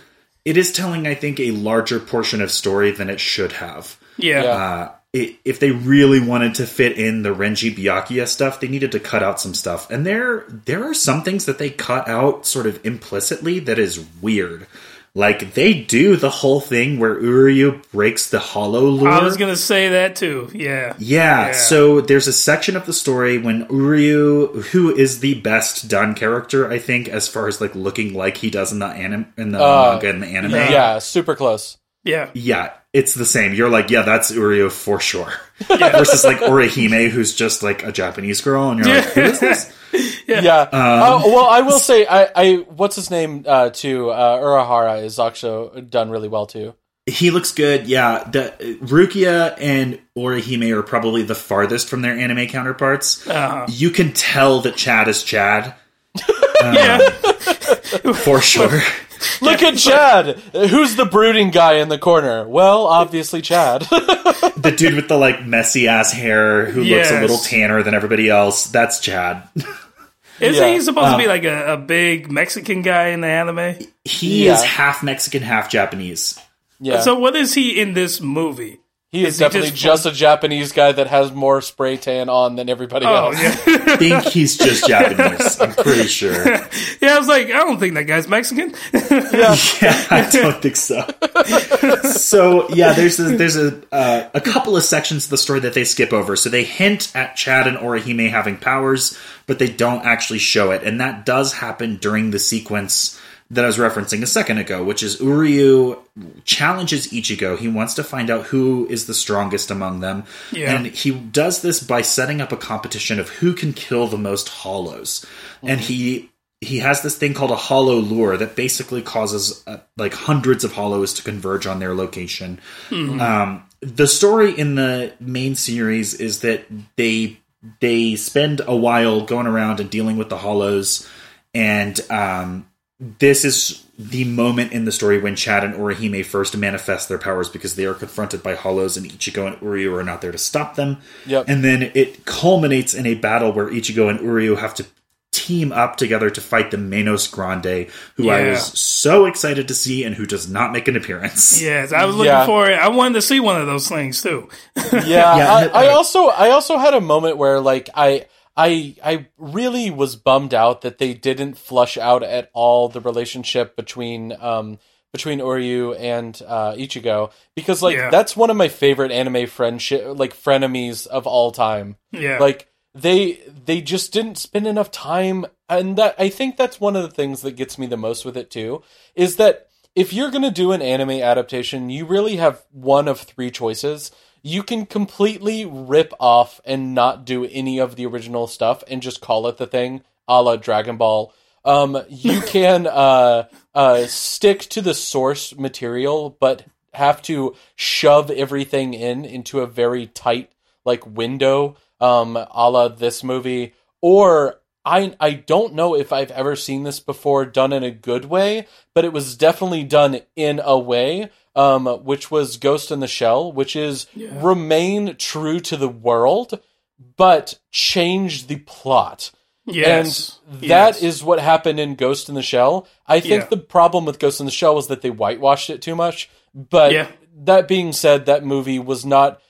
it is telling, I think, a larger portion of story than it should have. yeah, Yeah. Uh, i if they really wanted to fit in the Renji Byakuya stuff, they needed to cut out some stuff. And there, there are some things that they cut out sort of implicitly that is weird. Like they do the whole thing where Uryu breaks the hollow lure. I was gonna say that too. Yeah. Yeah, Yeah. so there's a section of the story when Uryu, who is the best done character, I think, as far as like looking like he does in the anim in the Uh, manga and the anime. yeah. Yeah, super close. Yeah. Yeah, it's the same. You're like, yeah, that's Uryu for sure. Versus like Orihime, who's just like a Japanese girl, and you're like, who is this? Yeah. Um, Uh, well, I will say, I, I what's his name uh, too? Uh, Urahara is also done really well too. He looks good. Yeah, the Rukia and Orihime are probably the farthest from their anime counterparts. Uh-huh. You can tell that Chad is Chad Yeah. for sure. Look at Chad. Who's the brooding guy in the corner? Well, obviously Chad. the dude with the like messy ass hair who looks a little tanner than everybody else. That's Chad. Isn't Yeah. he supposed to Uh, be like a, a big Mexican guy in the anime? He Yeah. is half Mexican, half Japanese. yeah. So what is he in this movie? He is is he definitely just- just, a Japanese guy that has more spray tan on than everybody Oh else. yeah. I think he's just Japanese. I'm pretty sure. yeah, I was like, I don't think that guy's Mexican. Yeah, I don't think so. so yeah, there's a, there's a uh, a couple of sections of the story that they skip over. So they hint at Chad and Orihime having powers, but they don't actually show it, and that does happen during the sequence that I was referencing a second ago, which is Uryu challenges Ichigo. He wants to find out who is the strongest among them, Yeah. and he does this by setting up a competition of who can kill the most hollows, and he he has this thing called a hollow lure that basically causes uh, like hundreds of hollows to converge on their location. Um, the story in the main series is that they they spend a while going around and dealing with the hollows, and um, this is the moment in the story when Chad and Orihime first manifest their powers because they are confronted by hollows, and Ichigo and Uryu are not there to stop them. Yep. And then it culminates in a battle where Ichigo and Uryu have to team up together to fight the Menos Grande, who I was so excited to see and who does not make an appearance. yes, I was looking Yeah. for it. I wanted to see one of those things too. yeah, Yeah, I, I also I also had a moment where like I I I really was bummed out that they didn't flush out at all the relationship between um between Uryu and uh, Ichigo because like Yeah. that's one of my favorite anime friendship like frenemies of all time. Yeah. Like they they just didn't spend enough time and that I think that's one of the things that gets me the most with it too is that if you're going to do an anime adaptation, you really have one of three choices. You can completely rip off and not do any of the original stuff and just call it the thing, a la Dragon Ball. Um, you can uh, uh, stick to the source material, but have to shove everything in into a very tight like window, um, a la this movie. Or I I don't know if I've ever seen this before done in a good way, but it was definitely done in a way, um, which was Ghost in the Shell, which is remain true to the world, but change the plot. yes. And that is Yes. what happened in Ghost in the Shell. I think Yeah. the problem with Ghost in the Shell was that they whitewashed it too much. But Yeah. that being said, that movie was not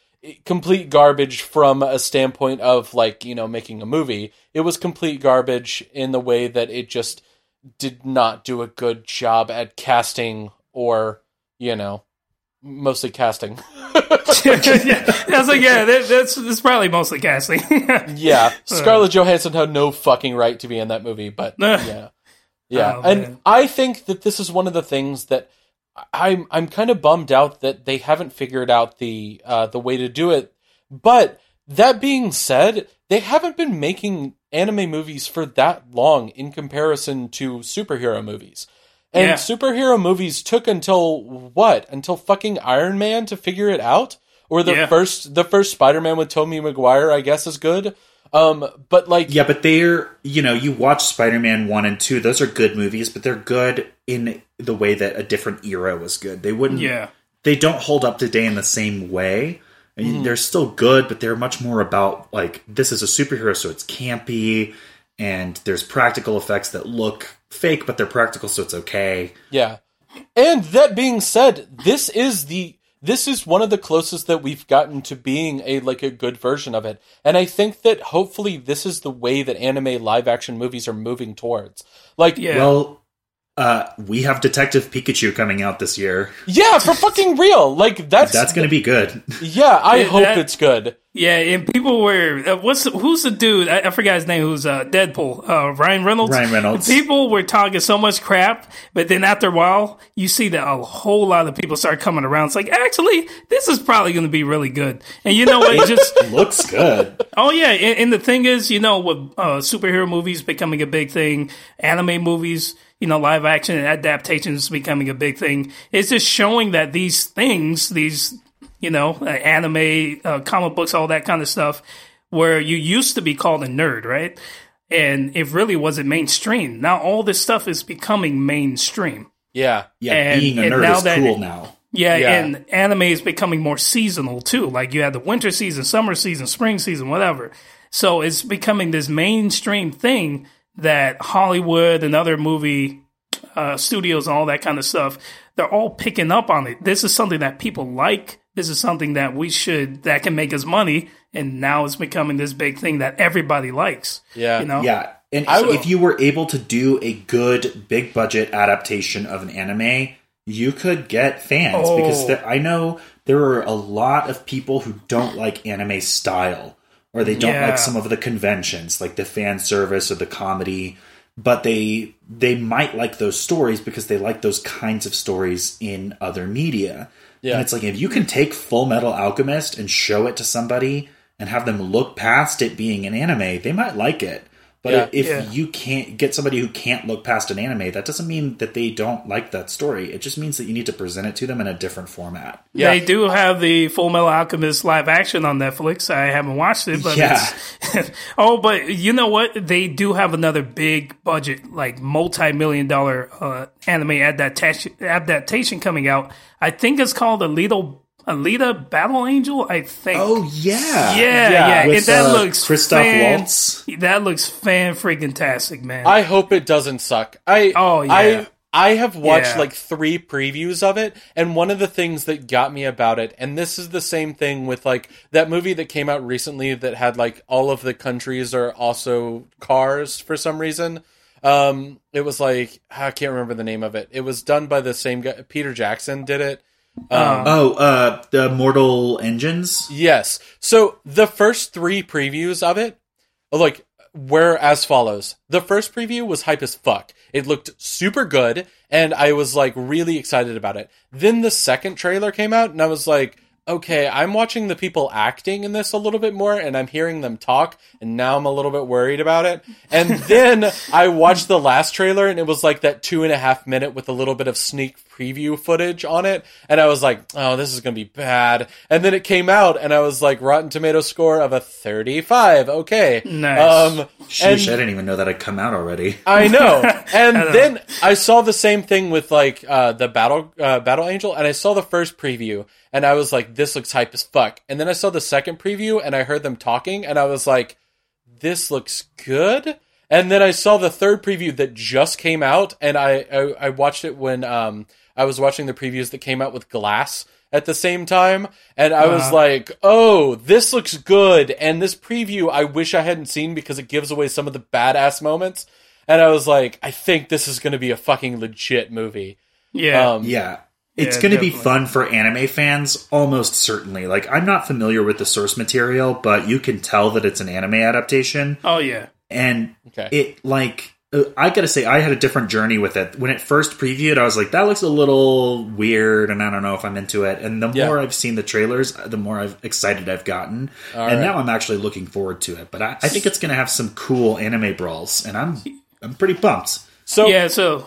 complete garbage from a standpoint of like, you know, making a movie. It was complete garbage in the way that it just did not do a good job at casting or, you know, mostly casting. yeah. I was like, yeah, that, that's that's probably mostly casting. Yeah, Scarlett Johansson had no fucking right to be in that movie, but yeah, yeah, Oh, and man. I think that this is one of the things that I'm I'm kind of bummed out that they haven't figured out the uh, the way to do it. But that being said, they haven't been making anime movies for that long in comparison to superhero movies. And Yeah. superhero movies took until what? Until fucking Iron Man to figure it out? Or the Yeah. first the first Spider-Man with Tobey Maguire, I guess is good. Um but like Yeah, but they're you know you watch Spider Man one and two; those are good movies, but they're good in the way that a different era was good. They wouldn't. yeah. They don't hold up today in the same way. I mean, They're still good, but they're much more about like this is a superhero, so it's campy, and there's practical effects that look fake, but they're practical, so it's okay. Yeah. And that being said, this is the this is one of the closest that we've gotten to being a like a good version of it. And I think that hopefully this is the way that anime live action movies are moving towards. Like Yeah. Well, Uh, we have Detective Pikachu coming out this year. Yeah, for fucking real. Like that's That's going to be good. yeah. I Yeah, hope that- it's good. Yeah, and people were uh, what's the, who's the dude? I, I forgot his name. Who's uh, Deadpool? Uh, Ryan Reynolds. Ryan Reynolds. People were talking so much crap, but then after a while, you see that a whole lot of people start coming around. It's like actually, this is probably going to be really good. And you know what? It just Looks good. Oh yeah, and, and the thing is, you know, with uh, superhero movies becoming a big thing, anime movies, you know, live action adaptations becoming a big thing, it's just showing that these things, these, you know, uh, anime, uh, comic books, all that kind of stuff, where you used to be called a nerd, right? And it really wasn't mainstream. Now all this stuff is becoming mainstream. Yeah. Yeah, And- being a nerd now is that- cool now. Yeah, Yeah. and anime is becoming more seasonal too. Like you had the winter season, summer season, spring season, whatever. So it's becoming this mainstream thing that Hollywood and other movie uh, studios and all that kind of stuff, they're all picking up on it. This is something that people like. This is something that we should that can make us money. And now it's becoming this big thing that everybody likes. Yeah. You know? Yeah. And I so if you were able to do a good big budget adaptation of an anime, you could get fans because Oh. there, I know there are a lot of people who don't like anime style or they don't Yeah. like some of the conventions like the fan service or the comedy but they they might like those stories because they like those kinds of stories in other media. Yeah. And it's like if you can take Full Metal Alchemist and show it to somebody and have them look past it being an anime, they might like it. But Yeah. if Yeah. you can't get somebody who can't look past an anime, that doesn't mean that they don't like that story. It just means that you need to present it to them in a different format. Yeah. They do have the Full Metal Alchemist live action on Netflix. I haven't watched it, but Yeah. it's oh, but you know what? They do have another big budget, like multi-million dollar uh, anime adaptation adaptation coming out. I think it's called Alita Alita Battle Angel. I think. Oh yeah. yeah, yeah, yeah. With, that uh, looks Christoph fan- Waltz. That looks fan freaking tastic, man. I hope it doesn't suck. I Oh, yeah. I I have watched Yeah. like three previews of it, and one of the things that got me about it, and this is the same thing with like that movie that came out recently that had like all of the countries are also cars for some reason. Um, it was like I can't remember the name of it. It was done by the same guy. Peter Jackson did it. Oh, uh the Mortal Engines? Yes. So the first three previews of it, like, were as follows. The first preview was hype as fuck. It looked super good, and I was like really excited about it. Then the second trailer came out, and I was like, okay, I'm watching the people acting in this a little bit more, and I'm hearing them talk, and now I'm a little bit worried about it. And then I watched the last trailer, and it was like that two and a half minute with a little bit of sneak preview footage on it, and I was like, oh, this is gonna be bad. And then it came out, and I was like, Rotten Tomato score of a 35. Okay, Nice. Um, and Sheesh, I didn't even know that had come out already. I know. And then I saw the same thing with like uh, the battle uh, battle angel, and I saw the first preview, and I was like, "This looks hype as fuck." And then I saw the second preview, and I heard them talking, and I was like, "This looks good." And then I saw the third preview that just came out, and I I, I watched it when um I was watching the previews that came out with Glass at the same time, and I was like, "Oh, this looks good." And this preview, I wish I hadn't seen because it gives away some of the badass moments. And I was like, I think this is going to be a fucking legit movie. yeah, Um, Yeah. It's Yeah, going to be fun for anime fans, almost certainly. Like, I'm not familiar with the source material, but you can tell that it's an anime adaptation. oh yeah, And Okay. it, like, uh, I gotta say, I had a different journey with it. When it first previewed, I was like, that looks a little weird, and I don't know if I'm into it. And the Yeah. more I've seen the trailers, the more I've excited I've gotten. and right. now I'm actually looking forward to it. But I, I think it's going to have some cool anime brawls, and I'm I'm pretty pumped. so yeah. So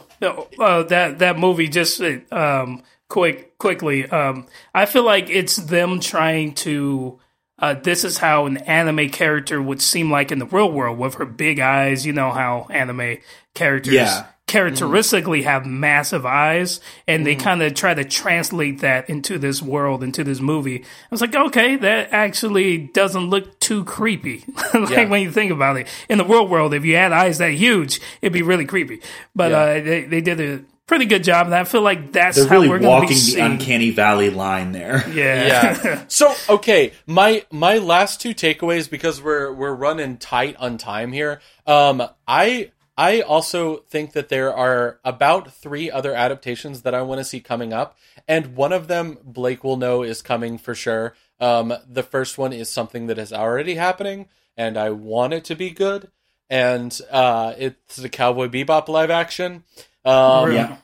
uh, that that movie just uh, um, quick quickly. Um, I feel like it's them trying to. Uh, this is how an anime character would seem like in the real world with her big eyes. You know how anime characters Yeah. characteristically have massive eyes, and they kind of try to translate that into this world, into this movie. I was like, okay, that actually doesn't look too creepy. like Yeah. when you think about it, in the real world, if you had eyes that huge, it'd be really creepy. But Yeah. uh, they they did a pretty good job, and I feel like that's They're how really we're going to walking be the seeing. uncanny valley line there. yeah, yeah. so okay, my my last two takeaways because we're we're running tight on time here. Um, I I also think that there are about three other adaptations that I want to see coming up, and one of them Blake will know is coming for sure. Um, the first one is something that is already happening, and I want it to be good. And uh, it's the Cowboy Bebop live action. Um, Yeah.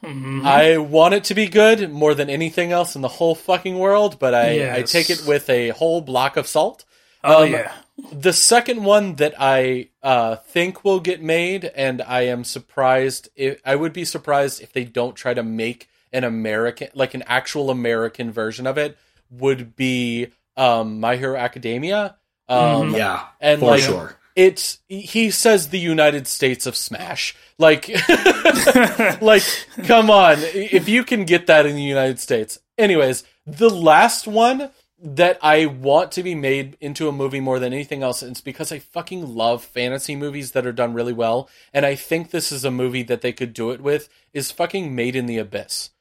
I want it to be good more than anything else in the whole fucking world, but I, I take it with a whole block of salt. Oh Um, yeah. The second one that I uh, think will get made, and I am surprised. If, I would be surprised if they don't try to make an American, like an actual American version of it, would be um, My Hero Academia. Um, Yeah, and for like sure. It's he says the United States of Smash. Like like come on, if you can get that in the United States. Anyways, the last one that I want to be made into a movie more than anything else and it's because I fucking love fantasy movies that are done really well and I think this is a movie that they could do it with is fucking Made in the Abyss.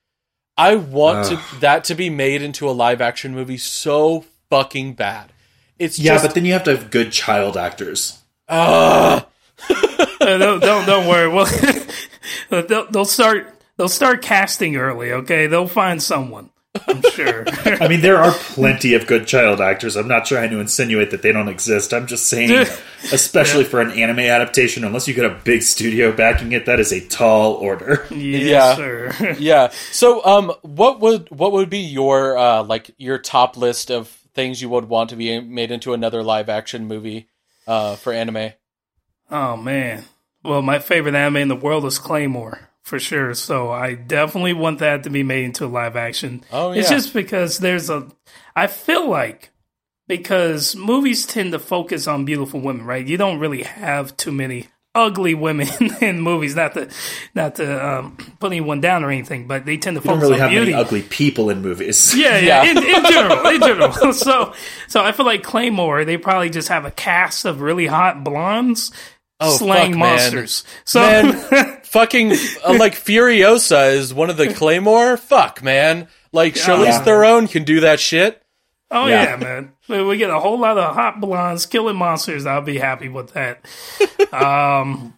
I want to that to be made into a live action movie so fucking bad. It's Yeah, just but then you have to have good child actors. Uh, don't, don't don't worry. Well, they'll, they'll start they'll start casting early. Okay, they'll find someone. I'm sure. I mean, there are plenty of good child actors. I'm not trying to insinuate that they don't exist. I'm just saying, especially for an anime adaptation, unless you get a big studio backing it, that is a tall order. yes, Yeah. sir. yeah. So, um, what would what would be your uh like your top list of things you would want to be made into another live action movie uh for anime? Oh man. Well, my favorite anime in the world is Claymore for sure. So I definitely want that to be made into a live action. Oh, It's just because there's a I feel like because movies tend to focus on beautiful women, right? You don't really have too many ugly women in movies. Not to not to um, put anyone down or anything, but they tend to You don't focus really on have beauty. many ugly people in movies. Yeah, yeah, Yeah. In, in general, in general. So, so I feel like Claymore, they probably just have a cast of really hot blondes Oh, slaying fuck, man. monsters. So, Man, fucking uh, like Furiosa is one of the Claymore. Fuck, man. Like Charlize Yeah. Theron can do that shit. Oh Yeah. yeah, man, we we get a whole lot of hot blondes killing monsters. I'll be happy with that. Um,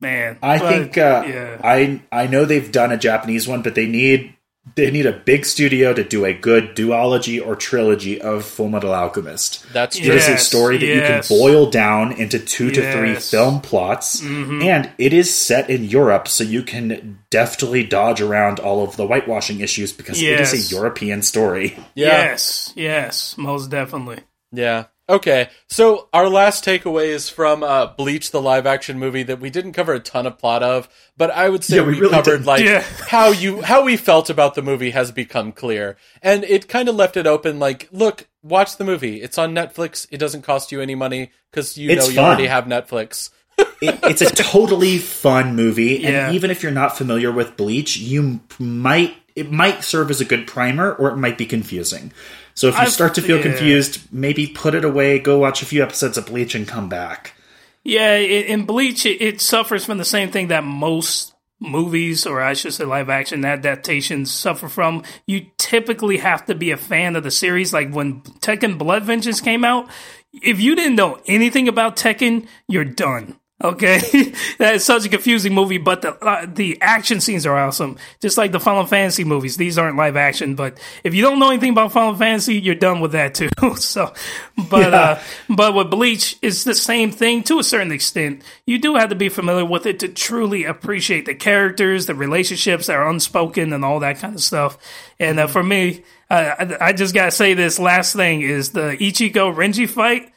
man, I but, think uh, yeah, I I know they've done a Japanese one, but they need they need a big studio to do a good duology or trilogy of Full Metal Alchemist. That's Yeah. true. It is a story that yes. you can boil down into two to three film plots, mm-hmm. and it is set in Europe, so you can deftly dodge around all of the whitewashing issues because it is a European story. Yeah. yes, yes, most definitely. Yeah. Okay. So our last takeaway is from uh, Bleach, the live action movie that we didn't cover a ton of plot of, but I would say Yeah, we we, really covered didn't. like Yeah. how you how we felt about the movie has become clear, and it kind of left it open. Like, look, watch the movie. It's on Netflix. It doesn't cost you any money because you It's know you fun. already have Netflix. It, it's a totally fun movie, Yeah. and even if you're not familiar with Bleach, you might it might serve as a good primer, or it might be confusing. So if you I've- start to feel yeah. confused, maybe put it away, go watch a few episodes of Bleach, and come back. Yeah, in Bleach, it, it suffers from the same thing that most movies, or I should say live action adaptations, suffer from. You typically have to be a fan of the series. Like when Tekken Blood Vengeance came out, if you didn't know anything about Tekken, you're done. Okay, that is such a confusing movie, but the uh, the action scenes are awesome. Just like the Final Fantasy movies, these aren't live action, but if you don't know anything about Final Fantasy, you're done with that too. so, but uh, but with Bleach, it's the same thing to a certain extent. You do have to be familiar with it to truly appreciate the characters, the relationships that are unspoken, and all that kind of stuff. And uh, for me, uh, I, I just gotta say this last thing is the Ichigo Renji fight.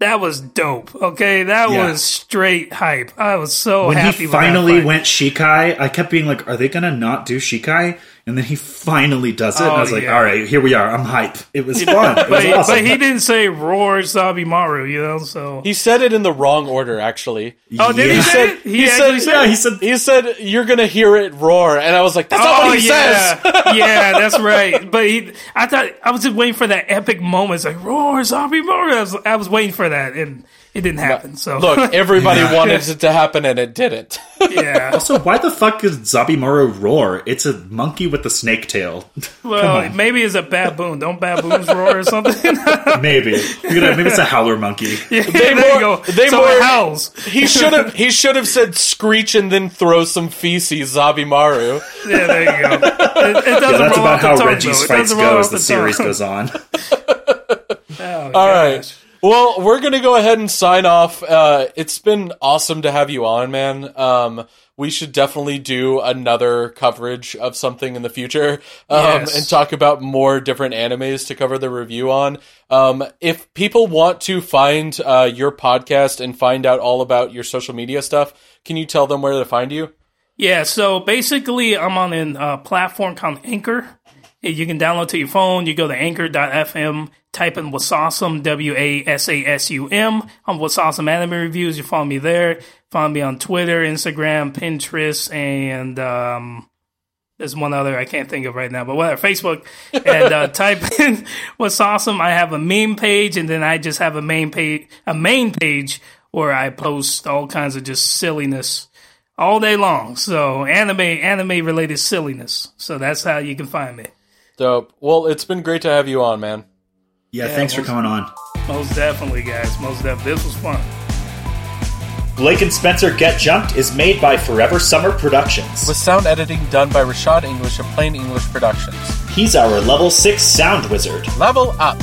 That was dope. Okay, that Yeah. was straight hype. I was so When happy. he finally went Shikai, I kept being like, "Are they gonna not do Shikai?" And then he finally does it, and I Oh, was like, yeah. "All right, here we are. I'm hype. It was fun. It but, was he, awesome." but he didn't say roar Zabimaru, you know. So He said it in the wrong order, actually. oh, did Yeah. he He say said, it? he, actually said, yeah, he said- he said, you're gonna hear it roar, and I was like, that's not Oh what he yeah, says. yeah, that's right. But he, I thought I was just waiting for that epic moment. It's like roar Zabimaru. I was, I was waiting for that, and it didn't happen. So Look, everybody wanted it to happen and it didn't. yeah. Also, why the fuck does Zabimaru roar? It's a monkey with a snake tail. Well, maybe it's a baboon. Don't baboons roar or something? maybe. You know, maybe it's a howler monkey. yeah, there more- you go. they so more- it howls. He should have he should have said screech and then throw some feces, Zabimaru. Yeah, there you go. It, it doesn't Yeah, that's about how tongue, Reggie's though. Fights go as the tongue. series goes on. Oh, All right. Well, we're gonna go ahead and sign off. Uh, it's been awesome to have you on, man. Um, we should definitely do another coverage of something in the future, um, Yes. and talk about more different animes to cover the review on. Um, if people want to find uh, your podcast and find out all about your social media stuff, can you tell them where to find you? Yeah, so basically, I'm on a uh, platform called Anchor. You can download to your phone. You go to anchor.fm, type in Wasasum, W A S A S U M. I'm Wasasum Anime Reviews. You follow me there. Follow me on Twitter, Instagram, Pinterest, and um, there's one other I can't think of right now, but whatever, Facebook. And uh, type in What's Awesome. I have a meme page, and then I just have a main page, a main page where I post all kinds of just silliness all day long. So anime, anime related silliness. So that's how you can find me. Dope. Well, it's been great to have you on, man. Yeah, Yeah, thanks for coming on. Most definitely, guys. Most definitely. This was fun. Blake and Spencer Get Jumped is made by Forever Summer Productions. With sound editing done by Rashad English of Plain English Productions. He's our level 6 sound wizard. Level up.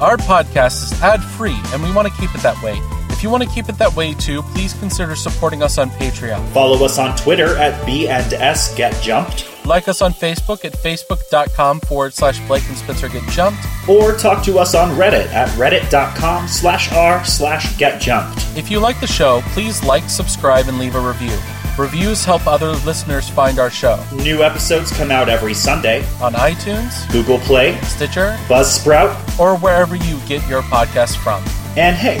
Our podcast is ad free, and we want to keep it that way. If you want to keep it that way too, please consider supporting us on Patreon. Follow us on Twitter at B and S Get Jumped, Like us on Facebook at facebook.com forward slash Blake and Spencer Get Jumped. or talk to us on Reddit at reddit.com slash r slash get jumped. If you like the show, please like, subscribe, and leave a review. Reviews help other listeners find our show New episodes come out every Sunday. on iTunes, Google Play, Stitcher, Buzzsprout, or wherever you get your podcasts from. and hey,